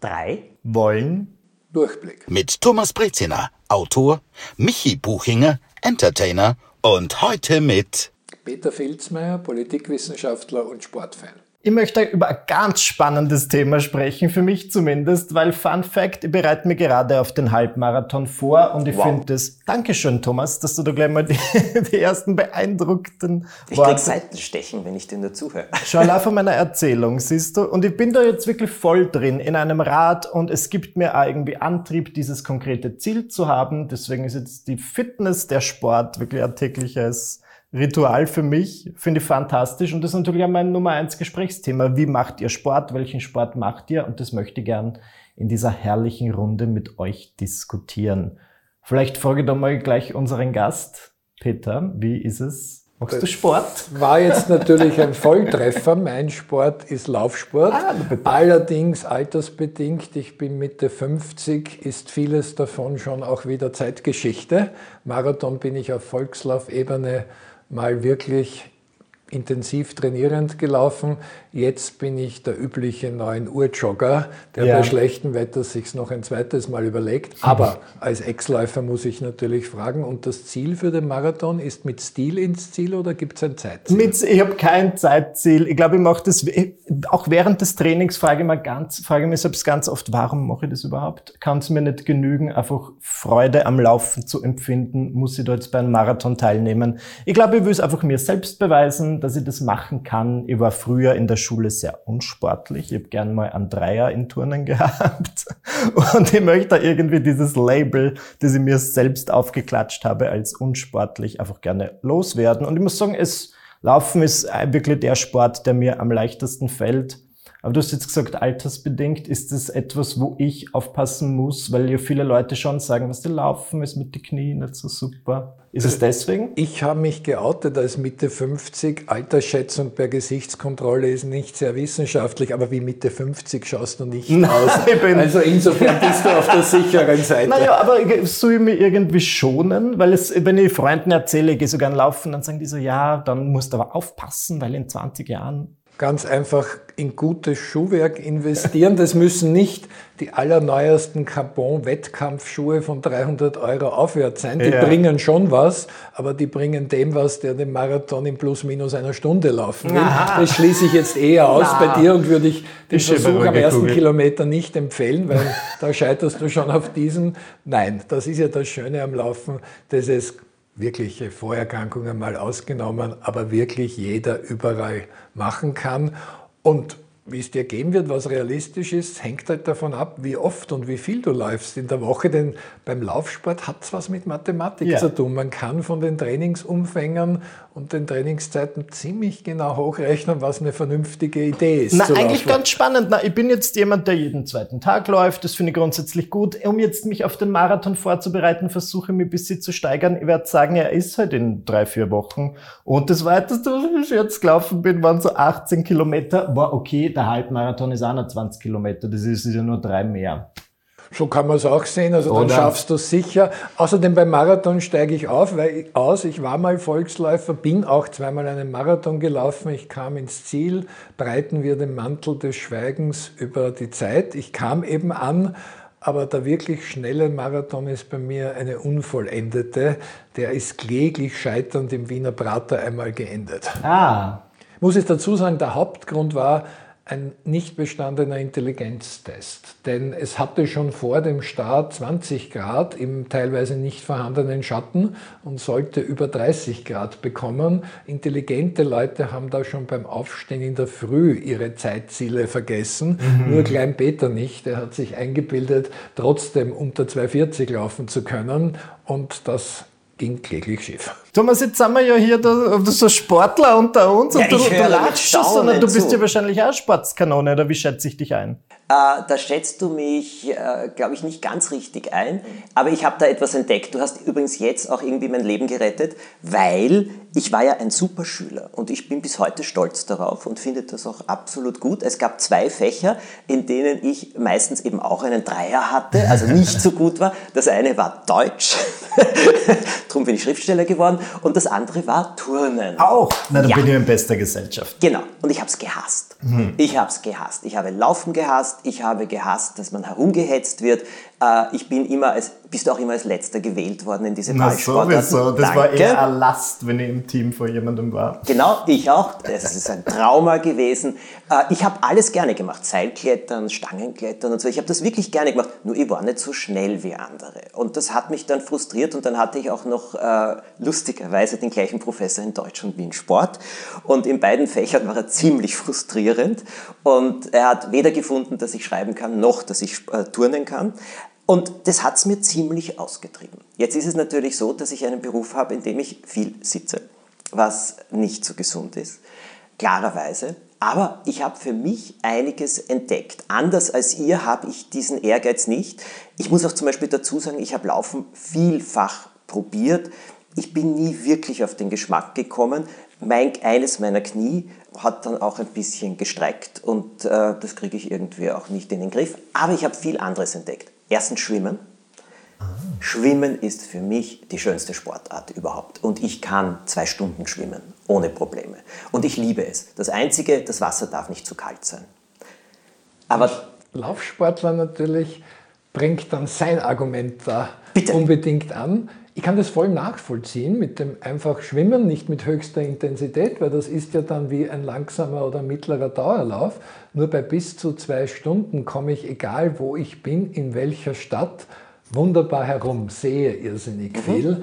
drei wollen Durchblick. Mit Thomas Breziner, Autor, Michi Buchinger, Entertainer und heute mit Peter Filzmeier, Politikwissenschaftler und Sportfan. Ich möchte über ein ganz spannendes Thema sprechen, für mich zumindest, weil Fun Fact, ich bereite mir gerade auf den Halbmarathon vor und ich wow. finde es, Dankeschön Thomas, dass du da gleich mal die, die ersten beeindruckten Ich Worte... krieg Seitenstechen, wenn ich dir nur zuhöre. Schau mal von meiner Erzählung, siehst du? Und ich bin da jetzt wirklich voll drin in einem Rad und es gibt mir irgendwie Antrieb, dieses konkrete Ziel zu haben. Deswegen ist jetzt die Fitness, der Sport wirklich ein tägliches Ritual für mich, finde ich fantastisch und das ist natürlich auch mein Nummer eins Gesprächsthema. Wie macht ihr Sport? Welchen Sport macht ihr? Und das möchte ich gern in dieser herrlichen Runde mit euch diskutieren. Vielleicht frage ich da mal gleich unseren Gast. Peter, wie ist es? Machst das du Sport? War jetzt natürlich ein Volltreffer. Mein Sport ist Laufsport. Ah, Allerdings altersbedingt. Ich bin Mitte 50, ist vieles davon schon auch wieder Zeitgeschichte. Marathon bin ich auf Volkslaufebene mal wirklich intensiv trainierend gelaufen. Jetzt bin ich der übliche 9 Uhr Jogger, der ja. bei schlechtem Wetter sich noch ein zweites Mal überlegt. Aber als Ex-Läufer muss ich natürlich fragen, und das Ziel für den Marathon ist mit Stil ins Ziel oder gibt es ein Zeitziel? Mit, ich habe kein Zeitziel. Ich glaube, ich mache das, auch während des Trainings frage ich, mal ganz, frage ich mich selbst ganz oft, warum mache ich das überhaupt? Kann es mir nicht genügen, einfach Freude am Laufen zu empfinden? Muss ich da jetzt bei einem Marathon teilnehmen? Ich glaube, ich will es einfach mir selbst beweisen, dass ich das machen kann. Ich war früher in der Schule sehr unsportlich. Ich habe gern mal einen Dreier in Turnen gehabt. Und ich möchte irgendwie dieses Label, das ich mir selbst aufgeklatscht habe, als unsportlich einfach gerne loswerden. Und ich muss sagen, es, Laufen ist wirklich der Sport, der mir am leichtesten fällt. Aber du hast jetzt gesagt, altersbedingt ist das etwas, wo ich aufpassen muss, weil ja viele Leute schon sagen, was die Laufen ist mit den Knien nicht so super. Ist es deswegen? Ich habe mich geoutet als Mitte 50. Altersschätzung per Gesichtskontrolle ist nicht sehr wissenschaftlich, aber wie Mitte 50 schaust du nicht Nein, aus. also insofern bist du auf der sicheren Seite. Naja, aber soll ich mich irgendwie schonen? Weil es, wenn ich Freunden erzähle, ich gehe sogar laufen, dann sagen die so, ja, dann musst du aber aufpassen, weil in 20 Jahren ganz einfach in gutes Schuhwerk investieren. Das müssen nicht die allerneuesten Carbon-Wettkampfschuhe von 300 Euro aufwärts sein. Die ja. bringen schon was, aber die bringen dem was, der den Marathon in plus minus einer Stunde laufen will. Aha. Das schließe ich jetzt eher aus Na. bei dir und würde ich den Versuch am ersten Kugel. Kilometer nicht empfehlen, weil da scheiterst du schon auf diesen. Nein, das ist ja das Schöne am Laufen, dass es wirkliche Vorerkrankungen mal ausgenommen, aber wirklich jeder überall machen kann. Und wie es dir gehen wird, was realistisch ist, hängt halt davon ab, wie oft und wie viel du läufst in der Woche. Denn beim Laufsport hat es was mit Mathematik ja. zu tun. Man kann von den Trainingsumfängen und den Trainingszeiten ziemlich genau hochrechnen, was eine vernünftige Idee ist. Na, eigentlich laufen. ganz spannend. Na, ich bin jetzt jemand, der jeden zweiten Tag läuft. Das finde ich grundsätzlich gut. Um jetzt mich auf den Marathon vorzubereiten, versuche ich mich ein bisschen zu steigern. Ich werde sagen, er ist halt in drei, vier Wochen. Und das weiteste, was ich jetzt gelaufen bin, waren so 18 Kilometer. War okay der Halbmarathon ist auch noch 20 Kilometer, das ist, ist ja nur drei mehr. So kann man es auch sehen, also dann Oder? schaffst du es sicher. Außerdem beim Marathon steige ich auf, weil ich, aus, ich war mal Volksläufer, bin auch zweimal einen Marathon gelaufen, ich kam ins Ziel, breiten wir den Mantel des Schweigens über die Zeit. Ich kam eben an, aber der wirklich schnelle Marathon ist bei mir eine unvollendete. Der ist kläglich scheiternd im Wiener Prater einmal geendet. Ah. Muss ich dazu sagen, der Hauptgrund war, ein nicht bestandener Intelligenztest. Denn es hatte schon vor dem Start 20 Grad im teilweise nicht vorhandenen Schatten und sollte über 30 Grad bekommen. Intelligente Leute haben da schon beim Aufstehen in der Früh ihre Zeitziele vergessen. Mhm. Nur Klein Peter nicht. Er hat sich eingebildet, trotzdem unter 240 laufen zu können. Und das ging kläglich schief. Thomas, jetzt sind wir ja hier da, so Sportler unter uns ja, und du, du lachst schon, sondern du bist ja wahrscheinlich auch Sportskanone, oder wie schätze ich dich ein? Äh, da schätzt du mich, äh, glaube ich, nicht ganz richtig ein, aber ich habe da etwas entdeckt. Du hast übrigens jetzt auch irgendwie mein Leben gerettet, weil ich war ja ein Superschüler und ich bin bis heute stolz darauf und finde das auch absolut gut. Es gab zwei Fächer, in denen ich meistens eben auch einen Dreier hatte, also nicht so gut war. Das eine war Deutsch, darum bin ich Schriftsteller geworden, und das andere war Turnen. Auch? Na, dann ja. bin ich in bester Gesellschaft. Genau, und ich habe es gehasst. Mhm. Ich habe es gehasst. Ich habe Laufen gehasst. Ich habe gehasst, dass man herumgehetzt wird. Äh, ich bin immer als, bist du auch immer als Letzter gewählt worden in diese Ballsportarten. sowieso. Das Danke. war eher eine Last, wenn ich im Team vor jemandem war. Genau, ich auch. Das ist ein Trauma gewesen. Äh, ich habe alles gerne gemacht. Seilklettern, Stangenklettern und so. Ich habe das wirklich gerne gemacht. Nur ich war nicht so schnell wie andere. Und das hat mich dann frustriert. Und dann hatte ich auch noch äh, lustigerweise den gleichen Professor in Deutsch und Wien Sport. Und in beiden Fächern war er ziemlich frustrierend. Und er hat weder gefunden, dass ich schreiben kann, noch dass ich äh, turnen kann. Und das hat es mir ziemlich ausgetrieben. Jetzt ist es natürlich so, dass ich einen Beruf habe, in dem ich viel sitze, was nicht so gesund ist, klarerweise. Aber ich habe für mich einiges entdeckt. Anders als ihr habe ich diesen Ehrgeiz nicht. Ich muss auch zum Beispiel dazu sagen, ich habe Laufen vielfach probiert. Ich bin nie wirklich auf den Geschmack gekommen. Mein, eines meiner Knie hat dann auch ein bisschen gestreckt und äh, das kriege ich irgendwie auch nicht in den Griff. Aber ich habe viel anderes entdeckt. Erstens Schwimmen. Schwimmen ist für mich die schönste Sportart überhaupt. Und ich kann zwei Stunden schwimmen, ohne Probleme. Und ich liebe es. Das Einzige, das Wasser darf nicht zu kalt sein. Aber Laufsportler natürlich bringt dann sein Argument da Bitte. unbedingt an. Ich kann das voll nachvollziehen mit dem einfach Schwimmen, nicht mit höchster Intensität, weil das ist ja dann wie ein langsamer oder mittlerer Dauerlauf. Nur bei bis zu zwei Stunden komme ich, egal wo ich bin, in welcher Stadt, wunderbar herum, sehe irrsinnig mhm. viel.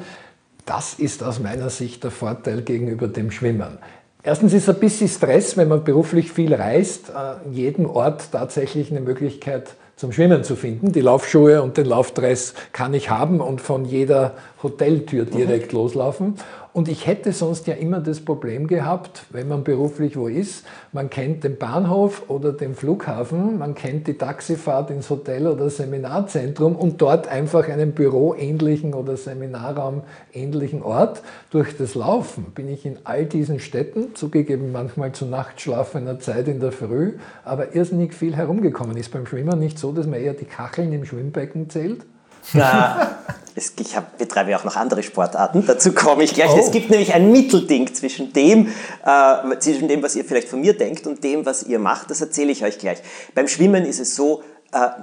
Das ist aus meiner Sicht der Vorteil gegenüber dem Schwimmen. Erstens ist ein bisschen Stress, wenn man beruflich viel reist, an jedem Ort tatsächlich eine Möglichkeit zum Schwimmen zu finden. Die Laufschuhe und den Laufdress kann ich haben und von jeder Hoteltür direkt mhm. loslaufen. Und ich hätte sonst ja immer das Problem gehabt, wenn man beruflich wo ist, man kennt den Bahnhof oder den Flughafen, man kennt die Taxifahrt ins Hotel oder Seminarzentrum und dort einfach einen büroähnlichen oder Seminarraum ähnlichen Ort. Durch das Laufen bin ich in all diesen Städten, zugegeben manchmal zu Nachtschlaf einer Zeit in der Früh, aber irrsinnig viel herumgekommen. Ist beim Schwimmen nicht so, dass man eher die Kacheln im Schwimmbecken zählt? Ja, es, ich hab, betreibe ja auch noch andere Sportarten, dazu komme ich gleich. Oh. Es gibt nämlich ein Mittelding zwischen dem, äh, zwischen dem, was ihr vielleicht von mir denkt und dem, was ihr macht. Das erzähle ich euch gleich. Beim Schwimmen ist es so,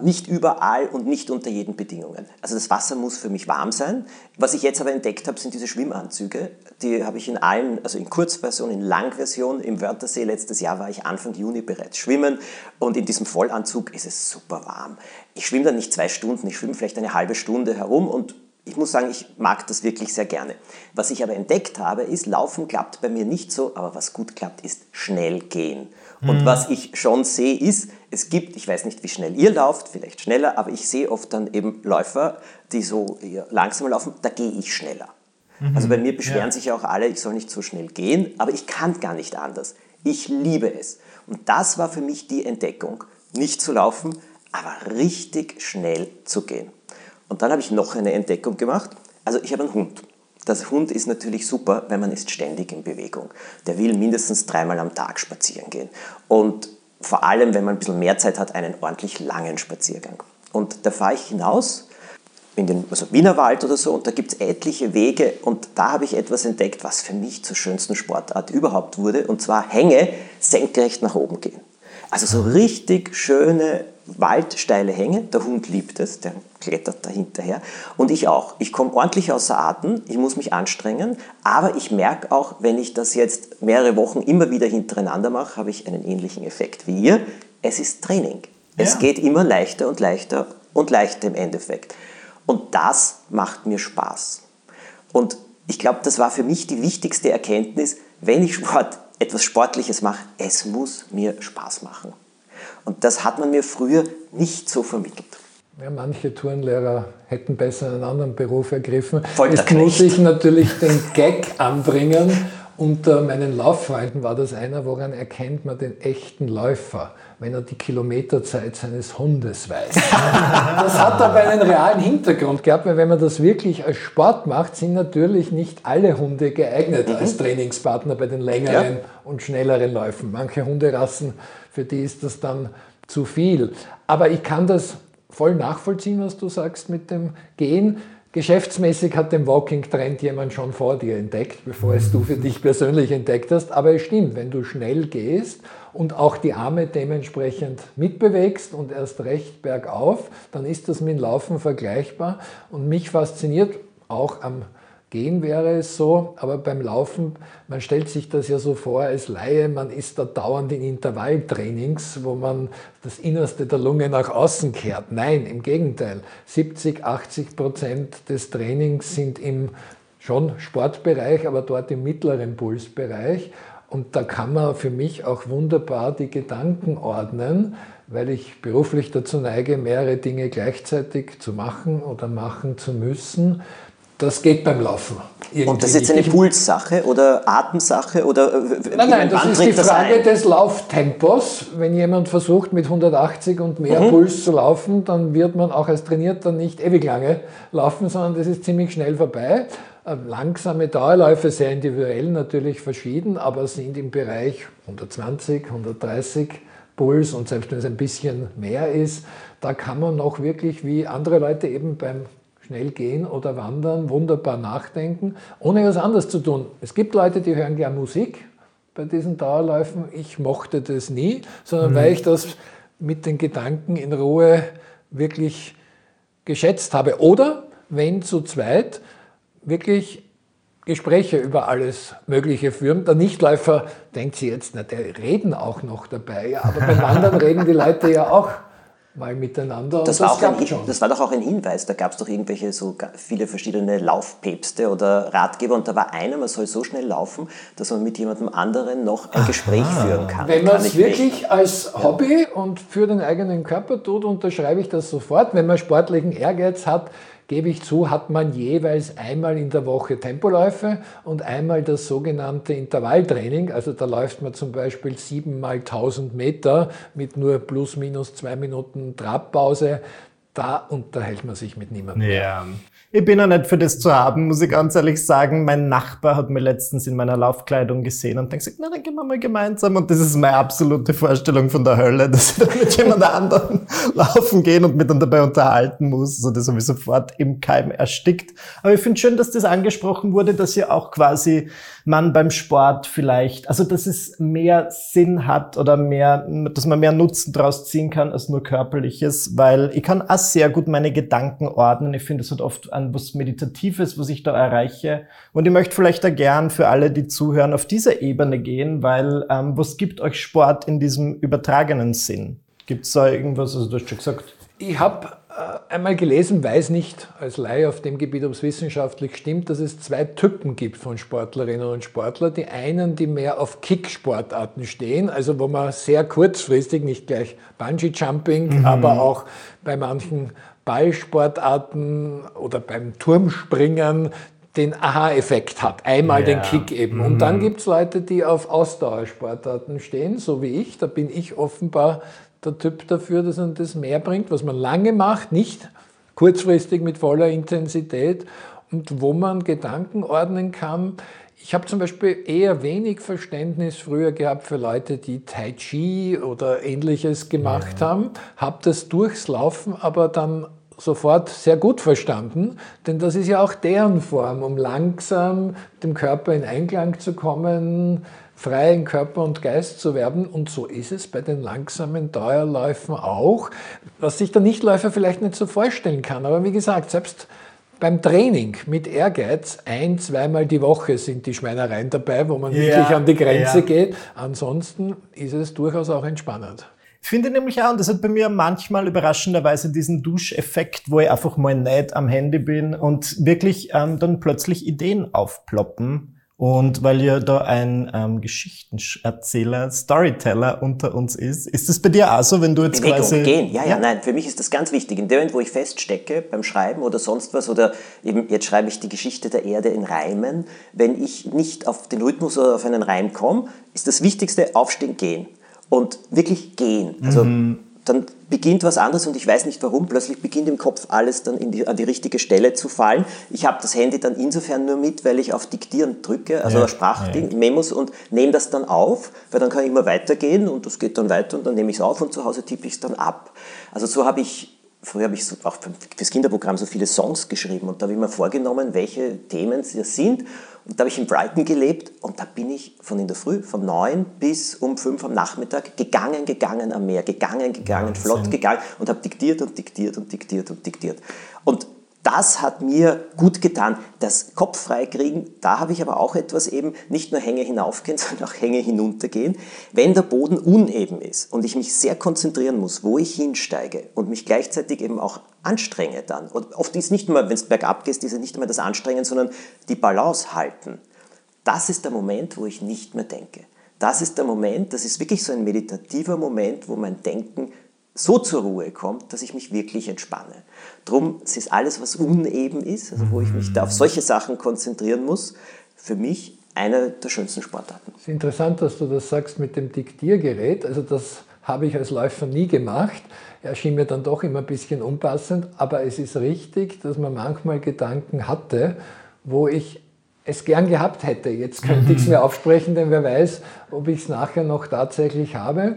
nicht überall und nicht unter jeden Bedingungen. Also das Wasser muss für mich warm sein. Was ich jetzt aber entdeckt habe, sind diese Schwimmanzüge. Die habe ich in allen, also in Kurzversion, in Langversion. Im Wörthersee letztes Jahr war ich Anfang Juni bereits schwimmen und in diesem Vollanzug ist es super warm. Ich schwimme dann nicht zwei Stunden, ich schwimme vielleicht eine halbe Stunde herum und ich muss sagen, ich mag das wirklich sehr gerne. Was ich aber entdeckt habe, ist, Laufen klappt bei mir nicht so, aber was gut klappt, ist schnell gehen. Und mhm. was ich schon sehe, ist, es gibt, ich weiß nicht, wie schnell ihr lauft, vielleicht schneller, aber ich sehe oft dann eben Läufer, die so langsam laufen, da gehe ich schneller. Mhm. Also bei mir beschweren ja. sich auch alle, ich soll nicht so schnell gehen, aber ich kann gar nicht anders. Ich liebe es. Und das war für mich die Entdeckung, nicht zu laufen, aber richtig schnell zu gehen. Und dann habe ich noch eine Entdeckung gemacht. Also ich habe einen Hund. Das Hund ist natürlich super, weil man ist ständig in Bewegung. Der will mindestens dreimal am Tag spazieren gehen. Und vor allem, wenn man ein bisschen mehr Zeit hat, einen ordentlich langen Spaziergang. Und da fahre ich hinaus in den also Wienerwald oder so und da gibt es etliche Wege und da habe ich etwas entdeckt, was für mich zur schönsten Sportart überhaupt wurde und zwar Hänge senkrecht nach oben gehen. Also so richtig schöne waldsteile Hänge. Der Hund liebt es, der klettert da hinterher. Und ich auch. Ich komme ordentlich außer Atem, ich muss mich anstrengen, aber ich merke auch, wenn ich das jetzt mehrere Wochen immer wieder hintereinander mache, habe ich einen ähnlichen Effekt wie ihr. Es ist Training. Ja. Es geht immer leichter und leichter und leichter im Endeffekt. Und das macht mir Spaß. Und ich glaube, das war für mich die wichtigste Erkenntnis, wenn ich Sport etwas Sportliches mache, es muss mir Spaß machen. Und das hat man mir früher nicht so vermittelt. Ja, manche Turnlehrer hätten besser einen anderen Beruf ergriffen. Jetzt muss ich natürlich den Gag anbringen. Unter meinen Lauffreunden war das einer, woran erkennt man den echten Läufer, wenn er die Kilometerzeit seines Hundes weiß. das hat aber einen realen Hintergrund gehabt, weil wenn man das wirklich als Sport macht, sind natürlich nicht alle Hunde geeignet mhm. als Trainingspartner bei den längeren ja. und schnelleren Läufen. Manche Hunderassen, für die ist das dann zu viel. Aber ich kann das voll nachvollziehen, was du sagst mit dem Gehen. Geschäftsmäßig hat den Walking-Trend jemand schon vor dir entdeckt, bevor es du für dich persönlich entdeckt hast. Aber es stimmt, wenn du schnell gehst und auch die Arme dementsprechend mitbewegst und erst recht bergauf, dann ist das mit dem Laufen vergleichbar. Und mich fasziniert auch am Gehen wäre es so, aber beim Laufen, man stellt sich das ja so vor als Laie, man ist da dauernd in Intervalltrainings, wo man das Innerste der Lunge nach außen kehrt. Nein, im Gegenteil. 70, 80 Prozent des Trainings sind im schon Sportbereich, aber dort im mittleren Pulsbereich. Und da kann man für mich auch wunderbar die Gedanken ordnen, weil ich beruflich dazu neige, mehrere Dinge gleichzeitig zu machen oder machen zu müssen. Das geht beim Laufen. Und das ist jetzt eine Pulssache oder Atemsache oder äh, Nein, nein, das ist die Frage des Lauftempos. Wenn jemand versucht mit 180 und mehr mhm. Puls zu laufen, dann wird man auch als Trainierter nicht ewig lange laufen, sondern das ist ziemlich schnell vorbei. Äh, langsame Dauerläufe, sehr individuell natürlich verschieden, aber sind im Bereich 120, 130 Puls und selbst wenn es ein bisschen mehr ist, da kann man noch wirklich wie andere Leute eben beim schnell gehen oder wandern, wunderbar nachdenken, ohne was anderes zu tun. Es gibt Leute, die hören gern Musik bei diesen Dauerläufen. Ich mochte das nie, sondern mhm. weil ich das mit den Gedanken in Ruhe wirklich geschätzt habe. Oder wenn zu zweit wirklich Gespräche über alles Mögliche führen. Der Nichtläufer denkt sich jetzt, na, der reden auch noch dabei. Ja, aber beim Wandern reden die Leute ja auch mal miteinander. Das, war das, auch ein, das war doch auch ein Hinweis. Da gab es doch irgendwelche so viele verschiedene Laufpäpste oder Ratgeber und da war einer, man soll so schnell laufen, dass man mit jemandem anderen noch ein Gespräch Aha. führen kann. Wenn man es wirklich als Hobby und für den eigenen Körper tut, unterschreibe ich das sofort. Wenn man sportlichen Ehrgeiz hat, gebe ich zu, hat man jeweils einmal in der Woche Tempoläufe und einmal das sogenannte Intervalltraining. Also da läuft man zum Beispiel sieben mal 1000 Meter mit nur plus minus zwei Minuten Trabpause. Da unterhält man sich mit niemandem. Ja. Ich bin ja nicht für das zu haben, muss ich ganz ehrlich sagen. Mein Nachbar hat mir letztens in meiner Laufkleidung gesehen und dann gesagt, na, dann gehen wir mal gemeinsam. Und das ist meine absolute Vorstellung von der Hölle, dass ich dann mit jemand anderem laufen gehen und mich dann dabei unterhalten muss. Also das habe ich sofort im Keim erstickt. Aber ich finde schön, dass das angesprochen wurde, dass ja auch quasi man beim Sport vielleicht, also dass es mehr Sinn hat oder mehr, dass man mehr Nutzen draus ziehen kann als nur körperliches, weil ich kann auch sehr gut meine Gedanken ordnen. Ich finde, es hat oft an was Meditatives, was ich da erreiche. Und ich möchte vielleicht da gern für alle, die zuhören, auf dieser Ebene gehen, weil ähm, was gibt euch Sport in diesem übertragenen Sinn? Gibt es da irgendwas, also du hast schon gesagt? Ich habe einmal gelesen, weiß nicht als Laie auf dem Gebiet, ob es wissenschaftlich stimmt, dass es zwei Typen gibt von Sportlerinnen und Sportlern. Die einen, die mehr auf Kick-Sportarten stehen, also wo man sehr kurzfristig, nicht gleich Bungee-Jumping, mhm. aber auch bei manchen Ballsportarten oder beim Turmspringen den Aha-Effekt hat. Einmal ja. den Kick eben. Mhm. Und dann gibt es Leute, die auf Ausdauersportarten stehen, so wie ich. Da bin ich offenbar der Typ dafür, dass man das mehr bringt, was man lange macht, nicht kurzfristig mit voller Intensität und wo man Gedanken ordnen kann. Ich habe zum Beispiel eher wenig Verständnis früher gehabt für Leute, die Tai Chi oder ähnliches gemacht ja. haben, habe das durchs Laufen aber dann sofort sehr gut verstanden, denn das ist ja auch deren Form, um langsam dem Körper in Einklang zu kommen, frei in Körper und Geist zu werden. Und so ist es bei den langsamen Dauerläufen auch, was sich der Nichtläufer vielleicht nicht so vorstellen kann. Aber wie gesagt, selbst beim Training mit Ehrgeiz, ein, zweimal die Woche sind die Schweinereien dabei, wo man ja, wirklich an die Grenze ja. geht. Ansonsten ist es durchaus auch entspannend. Ich finde nämlich auch, und das hat bei mir manchmal überraschenderweise diesen Duscheffekt, wo ich einfach mal nicht am Handy bin und wirklich ähm, dann plötzlich Ideen aufploppen und weil ja da ein ähm, Geschichtenerzähler, Storyteller unter uns ist, ist das bei dir auch so, wenn du jetzt Bewegung, quasi... gehen, ja, ja, ja, nein, für mich ist das ganz wichtig. In dem Moment, wo ich feststecke beim Schreiben oder sonst was, oder eben jetzt schreibe ich die Geschichte der Erde in Reimen, wenn ich nicht auf den Rhythmus oder auf einen Reim komme, ist das Wichtigste aufstehen, gehen. Und wirklich gehen. Also mhm dann beginnt was anderes und ich weiß nicht warum, plötzlich beginnt im Kopf alles dann die, an die richtige Stelle zu fallen. Ich habe das Handy dann insofern nur mit, weil ich auf Diktieren drücke, also ja, Sprachmemos ja. und nehme das dann auf, weil dann kann ich immer weitergehen und das geht dann weiter und dann nehme ich es auf und zu Hause tippe ich es dann ab. Also so habe ich früher habe ich so, auch fürs Kinderprogramm so viele Songs geschrieben und da habe ich mir vorgenommen, welche Themen es sind. Und da habe ich in Brighton gelebt und da bin ich von in der Früh, von neun bis um fünf am Nachmittag gegangen, gegangen am Meer, gegangen, gegangen, Wahnsinn. flott gegangen und habe diktiert und diktiert und diktiert und diktiert. Das hat mir gut getan. Das Kopf freikriegen, da habe ich aber auch etwas eben, nicht nur Hänge hinaufgehen, sondern auch Hänge hinuntergehen. Wenn der Boden uneben ist und ich mich sehr konzentrieren muss, wo ich hinsteige und mich gleichzeitig eben auch anstrenge dann. Und oft ist nicht nur, wenn es bergab geht, ist es nicht nur das Anstrengen, sondern die Balance halten. Das ist der Moment, wo ich nicht mehr denke. Das ist der Moment, das ist wirklich so ein meditativer Moment, wo mein Denken so zur Ruhe kommt, dass ich mich wirklich entspanne. Drum ist alles, was uneben ist, also wo ich mich da auf solche Sachen konzentrieren muss, für mich eine der schönsten Sportarten. Es ist interessant, dass du das sagst mit dem Diktiergerät. Also das habe ich als Läufer nie gemacht. Erschien mir dann doch immer ein bisschen unpassend, aber es ist richtig, dass man manchmal Gedanken hatte, wo ich es gern gehabt hätte. Jetzt könnte ich es mir aufsprechen, denn wer weiß, ob ich es nachher noch tatsächlich habe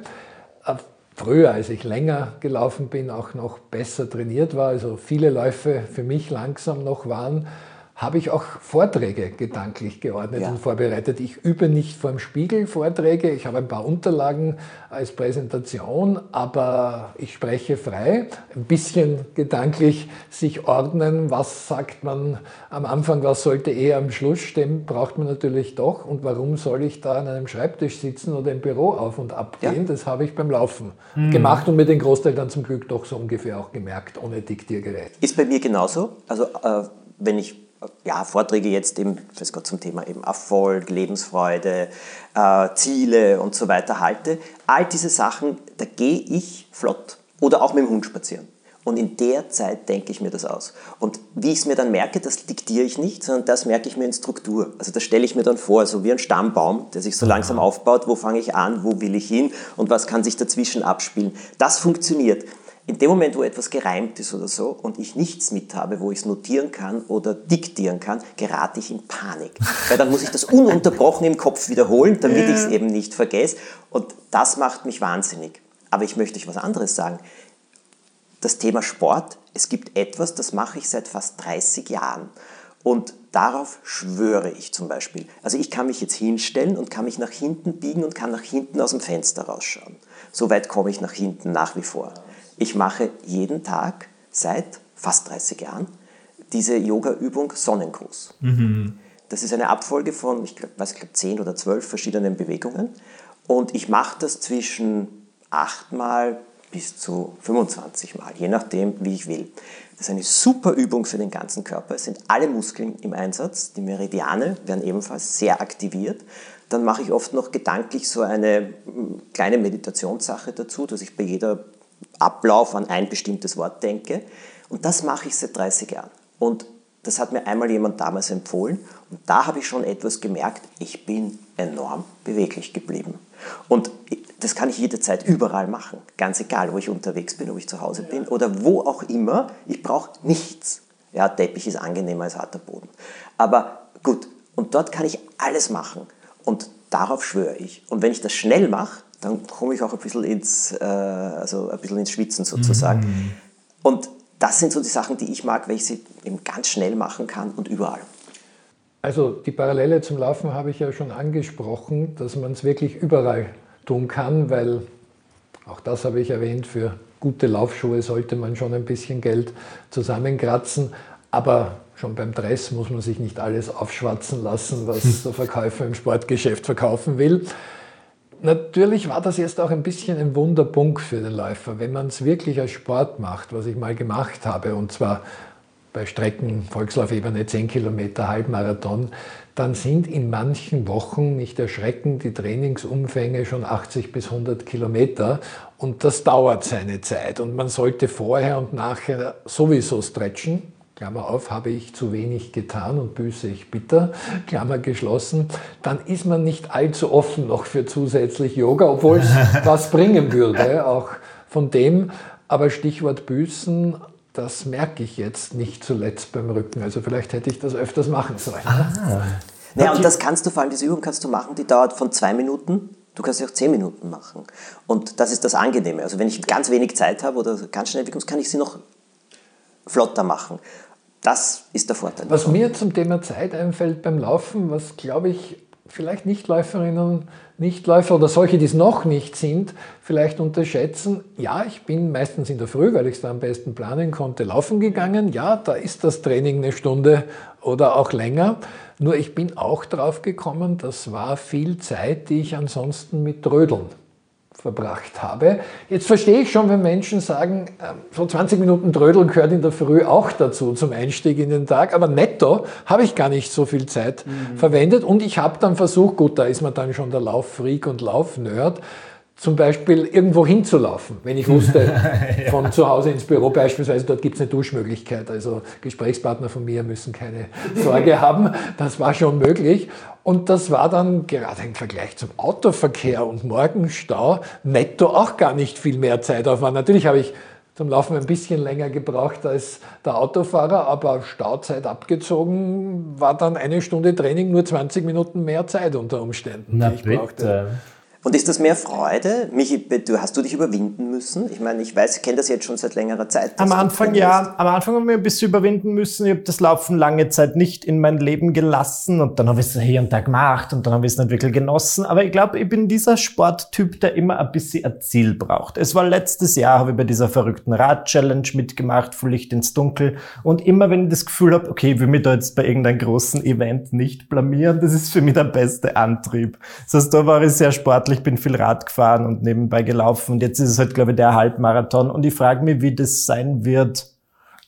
früher, als ich länger gelaufen bin, auch noch besser trainiert war, also viele Läufe für mich langsam noch waren, habe ich auch Vorträge gedanklich geordnet ja. und vorbereitet. Ich übe nicht vor dem Spiegel Vorträge, ich habe ein paar Unterlagen als Präsentation, aber ich spreche frei, ein bisschen gedanklich sich ordnen, was sagt man am Anfang, was sollte eher am Schluss stehen, braucht man natürlich doch. Und warum soll ich da an einem Schreibtisch sitzen oder im Büro auf und ab gehen? Ja. Das habe ich beim Laufen mhm. gemacht und mit den Großteil dann zum Glück doch so ungefähr auch gemerkt, ohne Diktiergerät. Ist bei mir genauso. Also äh, wenn ich ja, Vorträge jetzt eben, weiß Gott, zum Thema eben Erfolg, Lebensfreude, äh, Ziele und so weiter halte. All diese Sachen, da gehe ich flott oder auch mit dem Hund spazieren. Und in der Zeit denke ich mir das aus. Und wie ich es mir dann merke, das diktiere ich nicht, sondern das merke ich mir in Struktur. Also das stelle ich mir dann vor, so wie ein Stammbaum, der sich so langsam aufbaut. Wo fange ich an, wo will ich hin und was kann sich dazwischen abspielen. Das funktioniert. In dem Moment, wo etwas gereimt ist oder so und ich nichts mit habe, wo ich es notieren kann oder diktieren kann, gerate ich in Panik. Weil dann muss ich das ununterbrochen im Kopf wiederholen, damit yeah. ich es eben nicht vergesse. Und das macht mich wahnsinnig. Aber ich möchte euch was anderes sagen. Das Thema Sport, es gibt etwas, das mache ich seit fast 30 Jahren. Und darauf schwöre ich zum Beispiel. Also ich kann mich jetzt hinstellen und kann mich nach hinten biegen und kann nach hinten aus dem Fenster rausschauen. So weit komme ich nach hinten nach wie vor. Ich mache jeden Tag seit fast 30 Jahren diese Yoga-Übung Sonnengruß. Mhm. Das ist eine Abfolge von, ich glaube, glaub, 10 oder 12 verschiedenen Bewegungen. Und ich mache das zwischen 8 Mal bis zu 25 Mal, je nachdem, wie ich will. Das ist eine super Übung für den ganzen Körper. Es sind alle Muskeln im Einsatz. Die Meridiane werden ebenfalls sehr aktiviert. Dann mache ich oft noch gedanklich so eine hm, kleine Meditationssache dazu, dass ich bei jeder Ablauf an ein bestimmtes Wort denke. Und das mache ich seit 30 Jahren. Und das hat mir einmal jemand damals empfohlen. Und da habe ich schon etwas gemerkt, ich bin enorm beweglich geblieben. Und das kann ich jederzeit überall machen. Ganz egal, wo ich unterwegs bin, ob ich zu Hause bin oder wo auch immer. Ich brauche nichts. Ja, Teppich ist angenehmer als harter Boden. Aber gut, und dort kann ich alles machen. Und darauf schwöre ich. Und wenn ich das schnell mache, dann komme ich auch ein bisschen ins, äh, also ein bisschen ins Schwitzen sozusagen. Mhm. Und das sind so die Sachen, die ich mag, weil ich sie eben ganz schnell machen kann und überall. Also die Parallele zum Laufen habe ich ja schon angesprochen, dass man es wirklich überall tun kann, weil auch das habe ich erwähnt, für gute Laufschuhe sollte man schon ein bisschen Geld zusammenkratzen, aber schon beim Dress muss man sich nicht alles aufschwatzen lassen, was der Verkäufer im Sportgeschäft verkaufen will. Natürlich war das jetzt auch ein bisschen ein Wunderpunkt für den Läufer, wenn man es wirklich als Sport macht, was ich mal gemacht habe, und zwar bei Strecken, Volkslaufebene 10 Kilometer, Halbmarathon, dann sind in manchen Wochen, nicht erschreckend, die Trainingsumfänge schon 80 bis 100 Kilometer und das dauert seine Zeit. Und man sollte vorher und nachher sowieso stretchen, Klammer auf, habe ich zu wenig getan und büße ich bitter, Klammer geschlossen, dann ist man nicht allzu offen noch für zusätzlich Yoga, obwohl es was bringen würde, auch von dem. Aber Stichwort büßen, das merke ich jetzt nicht zuletzt beim Rücken. Also vielleicht hätte ich das öfters machen sollen. Ah. Naja, und das kannst du, vor allem diese Übung kannst du machen, die dauert von zwei Minuten Du kannst sie auch zehn Minuten machen. Und das ist das Angenehme. Also wenn ich ganz wenig Zeit habe oder ganz schnell, kann ich sie noch flotter machen. Das ist der Vorteil. Was mir zum Thema Zeit einfällt beim Laufen, was glaube ich vielleicht Nichtläuferinnen, Nichtläufer oder solche, die es noch nicht sind, vielleicht unterschätzen. Ja, ich bin meistens in der Früh, weil ich es da am besten planen konnte, laufen gegangen. Ja, da ist das Training eine Stunde oder auch länger. Nur ich bin auch drauf gekommen, das war viel Zeit, die ich ansonsten mit Trödeln verbracht habe. Jetzt verstehe ich schon, wenn Menschen sagen, ähm, so 20 Minuten Trödeln gehört in der Früh auch dazu zum Einstieg in den Tag, aber netto habe ich gar nicht so viel Zeit mhm. verwendet und ich habe dann versucht, gut, da ist man dann schon der Lauffreak und Laufnerd, zum Beispiel irgendwo hinzulaufen, wenn ich wusste, ja. von zu Hause ins Büro beispielsweise, dort gibt es eine Duschmöglichkeit. Also Gesprächspartner von mir müssen keine Sorge haben. Das war schon möglich. Und das war dann gerade im Vergleich zum Autoverkehr und Morgenstau netto auch gar nicht viel mehr Zeitaufwand. Natürlich habe ich zum Laufen ein bisschen länger gebraucht als der Autofahrer, aber Stauzeit abgezogen war dann eine Stunde Training nur 20 Minuten mehr Zeit unter Umständen, Na, die ich bitte. brauchte. Und ist das mehr Freude? Michi, du, hast du dich überwinden müssen? Ich meine, ich weiß, ich kenne das jetzt schon seit längerer Zeit. Am Anfang ja, am Anfang haben wir ein bisschen überwinden müssen. Ich habe das Laufen lange Zeit nicht in mein Leben gelassen und dann habe ich es hier und da gemacht und dann habe ich es nicht wirklich genossen. Aber ich glaube, ich bin dieser Sporttyp, der immer ein bisschen ein Ziel braucht. Es war letztes Jahr, habe ich bei dieser verrückten Rad-Challenge mitgemacht, von Licht ins Dunkel. Und immer wenn ich das Gefühl habe, okay, ich will mich da jetzt bei irgendeinem großen Event nicht blamieren, das ist für mich der beste Antrieb. Das heißt, da war ich sehr sportlich ich bin viel Rad gefahren und nebenbei gelaufen und jetzt ist es halt, glaube ich, der Halbmarathon und ich frage mich, wie das sein wird.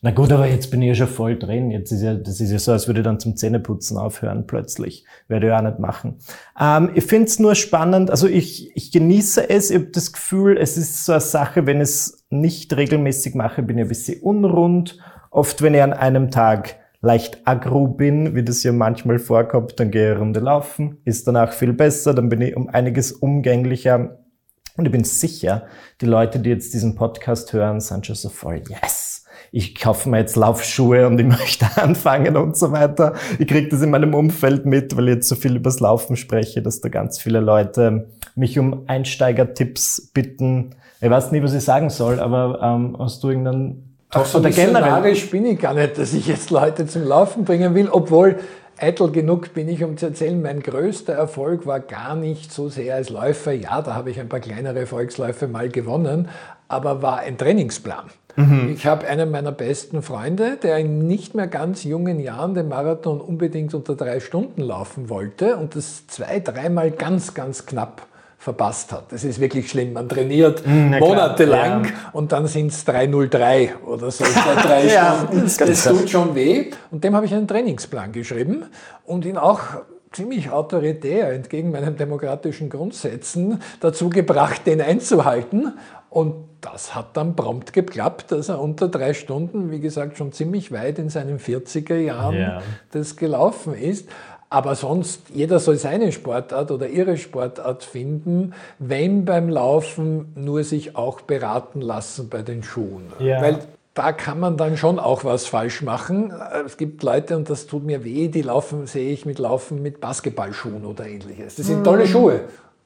Na gut, aber jetzt bin ich ja schon voll drin. Jetzt ist ja, das ist ja so, als würde ich dann zum Zähneputzen aufhören plötzlich. Werde ich auch nicht machen. Ähm, ich finde es nur spannend, also ich, ich genieße es, ich habe das Gefühl, es ist so eine Sache, wenn ich es nicht regelmäßig mache, bin ich ein bisschen unrund. Oft, wenn ich an einem Tag leicht aggro bin, wie das ja manchmal vorkommt, dann gehe ich eine Runde laufen, ist danach viel besser, dann bin ich um einiges umgänglicher. Und ich bin sicher, die Leute, die jetzt diesen Podcast hören, sind schon so voll, yes, ich kaufe mir jetzt Laufschuhe und ich möchte anfangen und so weiter. Ich kriege das in meinem Umfeld mit, weil ich jetzt so viel übers Laufen spreche, dass da ganz viele Leute mich um Einsteigertipps bitten. Ich weiß nicht, was ich sagen soll, aber ähm, hast du irgendeinen Ach, so missionarisch bin ich gar nicht, dass ich jetzt Leute zum Laufen bringen will, obwohl eitel genug bin ich, um zu erzählen, mein größter Erfolg war gar nicht so sehr als Läufer. Ja, da habe ich ein paar kleinere Volksläufe mal gewonnen, aber war ein Trainingsplan. Mhm. Ich habe einen meiner besten Freunde, der in nicht mehr ganz jungen Jahren den Marathon unbedingt unter drei Stunden laufen wollte und das zwei, dreimal ganz, ganz knapp verpasst hat. Das ist wirklich schlimm. Man trainiert mhm, monatelang ja. und dann sind es 303 oder so drei Stunden. das, das tut schon weh. Und dem habe ich einen Trainingsplan geschrieben und ihn auch ziemlich autoritär entgegen meinen demokratischen Grundsätzen dazu gebracht, den einzuhalten. Und das hat dann prompt geklappt, dass er unter drei Stunden, wie gesagt, schon ziemlich weit in seinen 40er Jahren ja. das gelaufen ist. Aber sonst, jeder soll seine Sportart oder ihre Sportart finden, wenn beim Laufen nur sich auch beraten lassen bei den Schuhen. Ja. Weil da kann man dann schon auch was falsch machen. Es gibt Leute, und das tut mir weh, die laufen, sehe ich mit Laufen mit Basketballschuhen oder ähnliches. Das sind tolle mhm. Schuhe,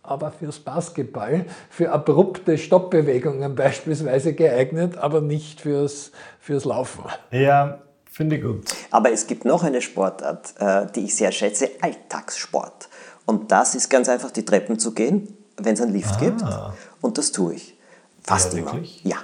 aber fürs Basketball, für abrupte Stoppbewegungen beispielsweise geeignet, aber nicht fürs, fürs Laufen. Ja, Finde ich gut. Aber es gibt noch eine Sportart, äh, die ich sehr schätze, Alltagssport. Und das ist ganz einfach, die Treppen zu gehen, wenn es einen Lift ah. gibt. Und das tue ich. Fast ja, immer. Wirklich? Ja.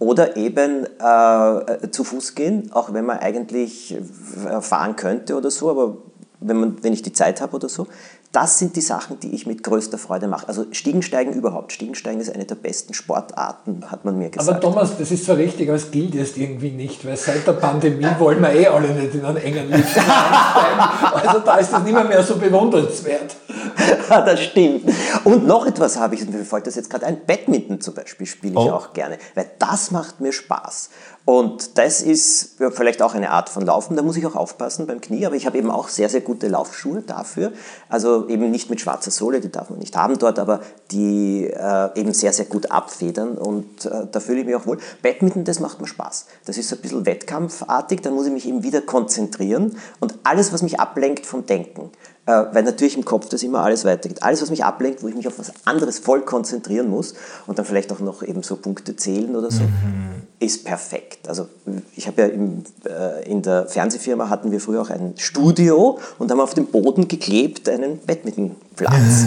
Oder eben äh, zu Fuß gehen, auch wenn man eigentlich äh, fahren könnte oder so, aber wenn, man, wenn ich die Zeit habe oder so. Das sind die Sachen, die ich mit größter Freude mache. Also Stiegensteigen überhaupt. Stiegensteigen ist eine der besten Sportarten, hat man mir gesagt. Aber Thomas, das ist zwar richtig, aber es gilt jetzt irgendwie nicht, weil seit der Pandemie wollen wir eh alle nicht in einen engen Lift einsteigen. Also da ist das nicht mehr, mehr so bewundernswert. das stimmt. Und noch etwas habe ich, mir fällt das jetzt gerade ein, Badminton zum Beispiel spiele ich oh. auch gerne, weil das macht mir Spaß. Und das ist vielleicht auch eine Art von Laufen, da muss ich auch aufpassen beim Knie, aber ich habe eben auch sehr, sehr gute Laufschuhe dafür. Also eben nicht mit schwarzer Sohle, die darf man nicht haben dort, aber die äh, eben sehr, sehr gut abfedern und äh, da fühle ich mich auch wohl. Badminton, das macht mir Spaß. Das ist so ein bisschen wettkampfartig, da muss ich mich eben wieder konzentrieren und alles, was mich ablenkt vom Denken, äh, weil natürlich im Kopf das immer alles weitergeht. Alles, was mich ablenkt, wo ich mich auf was anderes voll konzentrieren muss und dann vielleicht auch noch eben so Punkte zählen oder so, mhm ist perfekt. Also ich habe ja im, äh, in der Fernsehfirma hatten wir früher auch ein Studio und haben auf dem Boden geklebt einen Badmintonplatz.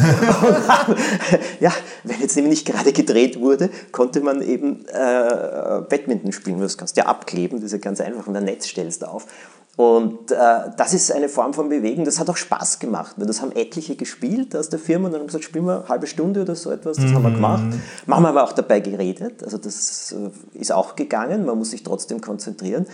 ja, wenn jetzt nämlich nicht gerade gedreht wurde, konnte man eben äh, Badminton spielen. Das kannst du ja abkleben, das ist ja ganz einfach und ein Netz stellst du auf. Und äh, das ist eine Form von Bewegung, das hat auch Spaß gemacht. Das haben etliche gespielt aus der Firma und dann haben gesagt, spielen wir eine halbe Stunde oder so etwas, das mhm. haben wir gemacht. Machen wir aber auch dabei geredet, also das äh, ist auch gegangen, man muss sich trotzdem konzentrieren.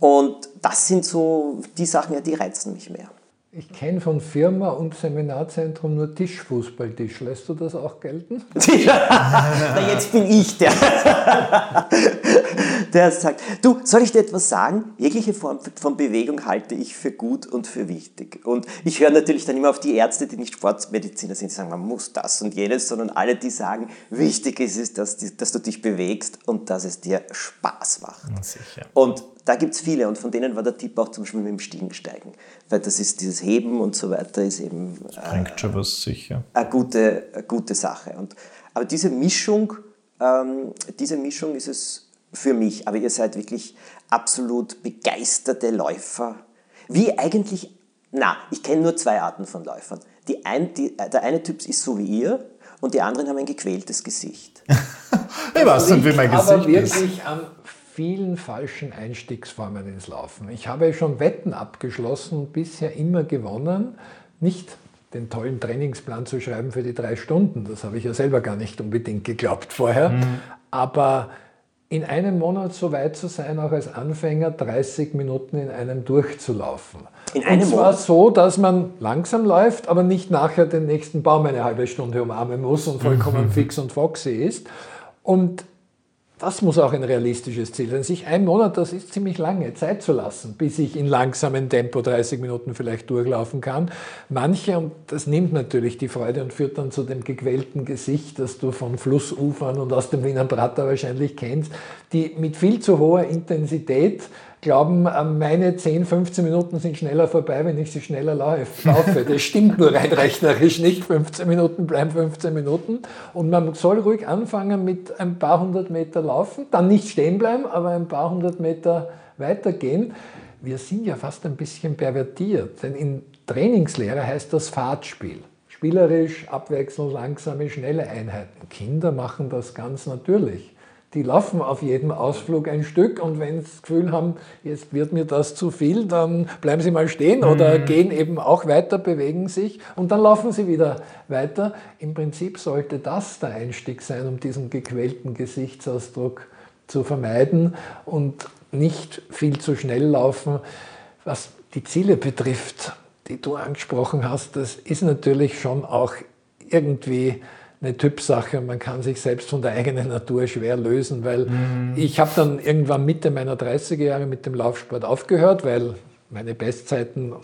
Und das sind so die Sachen, die reizen mich mehr. Ich kenne von Firma und Seminarzentrum nur Tischfußballtisch. Lässt du das auch gelten? Na, jetzt bin ich der, der sagt, du, soll ich dir etwas sagen? Jegliche Form von Bewegung halte ich für gut und für wichtig. Und ich höre natürlich dann immer auf die Ärzte, die nicht Sportmediziner sind, die sagen, man muss das und jenes, sondern alle, die sagen, wichtig ist es, dass, dass du dich bewegst und dass es dir Spaß macht. Sicher. Und da gibt es viele und von denen war der Tipp auch zum Beispiel mit dem Stiegensteigen. Weil das ist dieses Heben und so weiter ist eben äh, schon was sicher. Eine gute, eine gute Sache. Und, aber diese Mischung, ähm, diese Mischung ist es für mich. Aber ihr seid wirklich absolut begeisterte Läufer. Wie eigentlich, na, ich kenne nur zwei Arten von Läufern. Die ein, die, der eine Typ ist so wie ihr und die anderen haben ein gequältes Gesicht. ich weiß nicht, wie mein Gesicht aber wirklich ist. am vielen falschen Einstiegsformen ins Laufen. Ich habe schon Wetten abgeschlossen und bisher immer gewonnen. Nicht den tollen Trainingsplan zu schreiben für die drei Stunden, das habe ich ja selber gar nicht unbedingt geglaubt vorher, mhm. aber in einem Monat so weit zu sein, auch als Anfänger 30 Minuten in einem durchzulaufen. In einem und zwar Monat? so, dass man langsam läuft, aber nicht nachher den nächsten Baum eine halbe Stunde umarmen muss und vollkommen fix und foxy ist. Und das muss auch ein realistisches Ziel sein. Sich ein Monat, das ist ziemlich lange, Zeit zu lassen, bis ich in langsamem Tempo 30 Minuten vielleicht durchlaufen kann. Manche, und das nimmt natürlich die Freude und führt dann zu dem gequälten Gesicht, das du von Flussufern und aus dem Wiener Prater wahrscheinlich kennst, die mit viel zu hoher Intensität glauben, äh, meine 10, 15 Minuten sind schneller vorbei, wenn ich sie schneller laufe. Das stimmt nur rein rechnerisch nicht. 15 Minuten bleiben 15 Minuten. Und man soll ruhig anfangen mit ein paar hundert Meter laufen, dann nicht stehen bleiben, aber ein paar hundert Meter weitergehen. Wir sind ja fast ein bisschen pervertiert, denn in Trainingslehre heißt das Fahrtspiel. Spielerisch, abwechselnd, langsame, schnelle Einheiten. Kinder machen das ganz natürlich die laufen auf jedem Ausflug ein Stück und wenn sie das Gefühl haben, jetzt wird mir das zu viel, dann bleiben sie mal stehen oder mhm. gehen eben auch weiter, bewegen sich und dann laufen sie wieder weiter. Im Prinzip sollte das der Einstieg sein, um diesen gequälten Gesichtsausdruck zu vermeiden und nicht viel zu schnell laufen. Was die Ziele betrifft, die du angesprochen hast, das ist natürlich schon auch irgendwie eine Typsache und man kann sich selbst von der eigenen Natur schwer lösen, weil mhm. ich habe dann irgendwann Mitte meiner 30er Jahre mit dem Laufsport aufgehört, weil meine Bestzeiten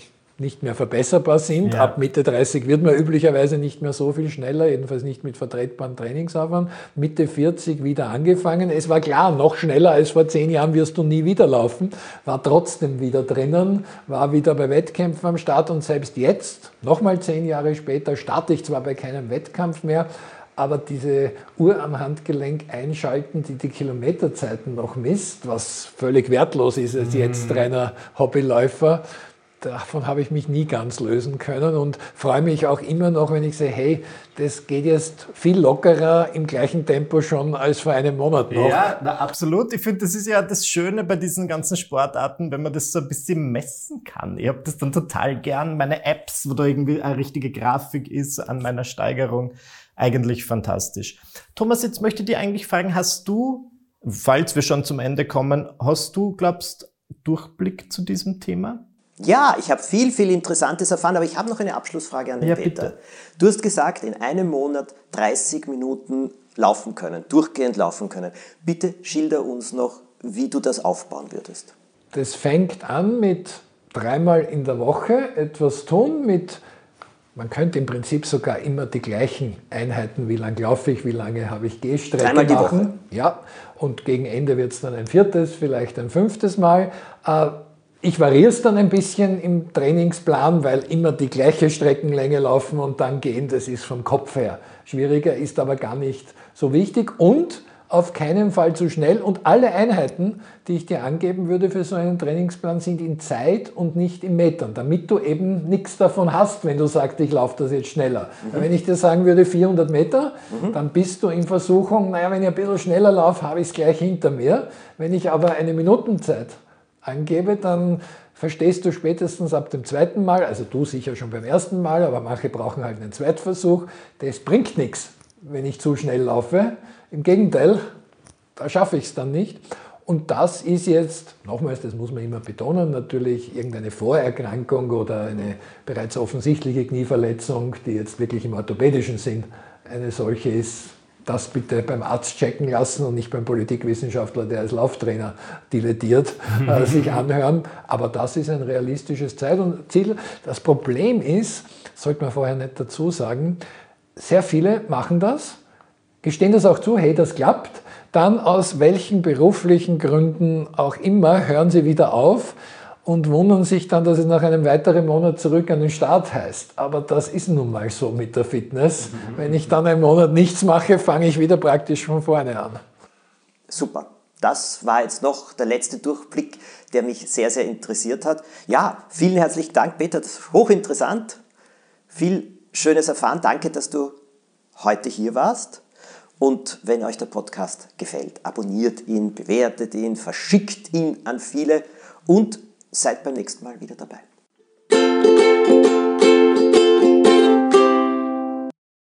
nicht mehr verbesserbar sind. Ja. Ab Mitte 30 wird man üblicherweise nicht mehr so viel schneller, jedenfalls nicht mit vertretbaren Trainingsaufwand. Mitte 40 wieder angefangen. Es war klar, noch schneller als vor zehn Jahren wirst du nie wieder laufen. War trotzdem wieder drinnen, war wieder bei Wettkämpfen am Start und selbst jetzt, nochmal zehn Jahre später, starte ich zwar bei keinem Wettkampf mehr, aber diese Uhr am Handgelenk einschalten, die die Kilometerzeiten noch misst, was völlig wertlos ist als jetzt mhm. reiner Hobbyläufer, davon habe ich mich nie ganz lösen können und freue mich auch immer noch, wenn ich sehe, hey, das geht jetzt viel lockerer im gleichen Tempo schon als vor einem Monat noch. Ja, na, absolut. Ich finde, das ist ja das Schöne bei diesen ganzen Sportarten, wenn man das so ein bisschen messen kann. Ich habe das dann total gern, meine Apps, wo da irgendwie eine richtige Grafik ist an meiner Steigerung. Eigentlich fantastisch. Thomas, jetzt möchte ich dir eigentlich fragen, hast du, falls wir schon zum Ende kommen, hast du, glaubst, Durchblick zu diesem Thema? Ja, ich habe viel, viel Interessantes erfahren, aber ich habe noch eine Abschlussfrage an den ja, Peter. Bitte. Du hast gesagt, in einem Monat 30 Minuten laufen können, durchgehend laufen können. Bitte schilder uns noch, wie du das aufbauen würdest. Das fängt an mit dreimal in der Woche etwas tun, mit, man könnte im Prinzip sogar immer die gleichen Einheiten, wie lange laufe ich, wie lange habe ich Gehstrecke Dreimal die machen. Woche. Ja, und gegen Ende wird es dann ein viertes, vielleicht ein fünftes Mal. Ich variiere es dann ein bisschen im Trainingsplan, weil immer die gleiche Streckenlänge laufen und dann gehen, das ist vom Kopf her schwieriger, ist aber gar nicht so wichtig. Und auf keinen Fall zu schnell und alle Einheiten, die ich dir angeben würde für so einen Trainingsplan, sind in Zeit und nicht in Metern, damit du eben nichts davon hast, wenn du sagst, ich laufe das jetzt schneller. Mhm. Wenn ich dir sagen würde 400 Meter, mhm. dann bist du in Versuchung, naja, wenn ich ein bisschen schneller laufe, habe ich es gleich hinter mir. Wenn ich aber eine Minutenzeit angebe, dann verstehst du spätestens ab dem zweiten Mal, also du sicher schon beim ersten Mal, aber manche brauchen halt einen Zweitversuch, das bringt nichts, wenn ich zu schnell laufe. Im Gegenteil, da schaffe ich es dann nicht. Und das ist jetzt, nochmals, das muss man immer betonen, natürlich irgendeine Vorerkrankung oder eine bereits offensichtliche Knieverletzung, die jetzt wirklich im orthopädischen Sinn eine solche ist, das bitte beim Arzt checken lassen und nicht beim Politikwissenschaftler, der als Lauftrainer dilettiert, äh, sich anhören. Aber das ist ein realistisches Zeit und Ziel. Das Problem ist, sollte man vorher nicht dazu sagen, sehr viele machen das, gestehen das auch zu, hey, das klappt. Dann aus welchen beruflichen Gründen auch immer hören sie wieder auf und wundern sich dann, dass es nach einem weiteren Monat zurück an den Start heißt. Aber das ist nun mal so mit der Fitness. Wenn ich dann einen Monat nichts mache, fange ich wieder praktisch von vorne an. Super. Das war jetzt noch der letzte Durchblick, der mich sehr, sehr interessiert hat. Ja, vielen herzlichen Dank, Peter. Das ist hochinteressant. Viel Schönes erfahren. Danke, dass du heute hier warst. Und wenn euch der Podcast gefällt, abonniert ihn, bewertet ihn, verschickt ihn an viele und seid beim nächsten Mal wieder dabei.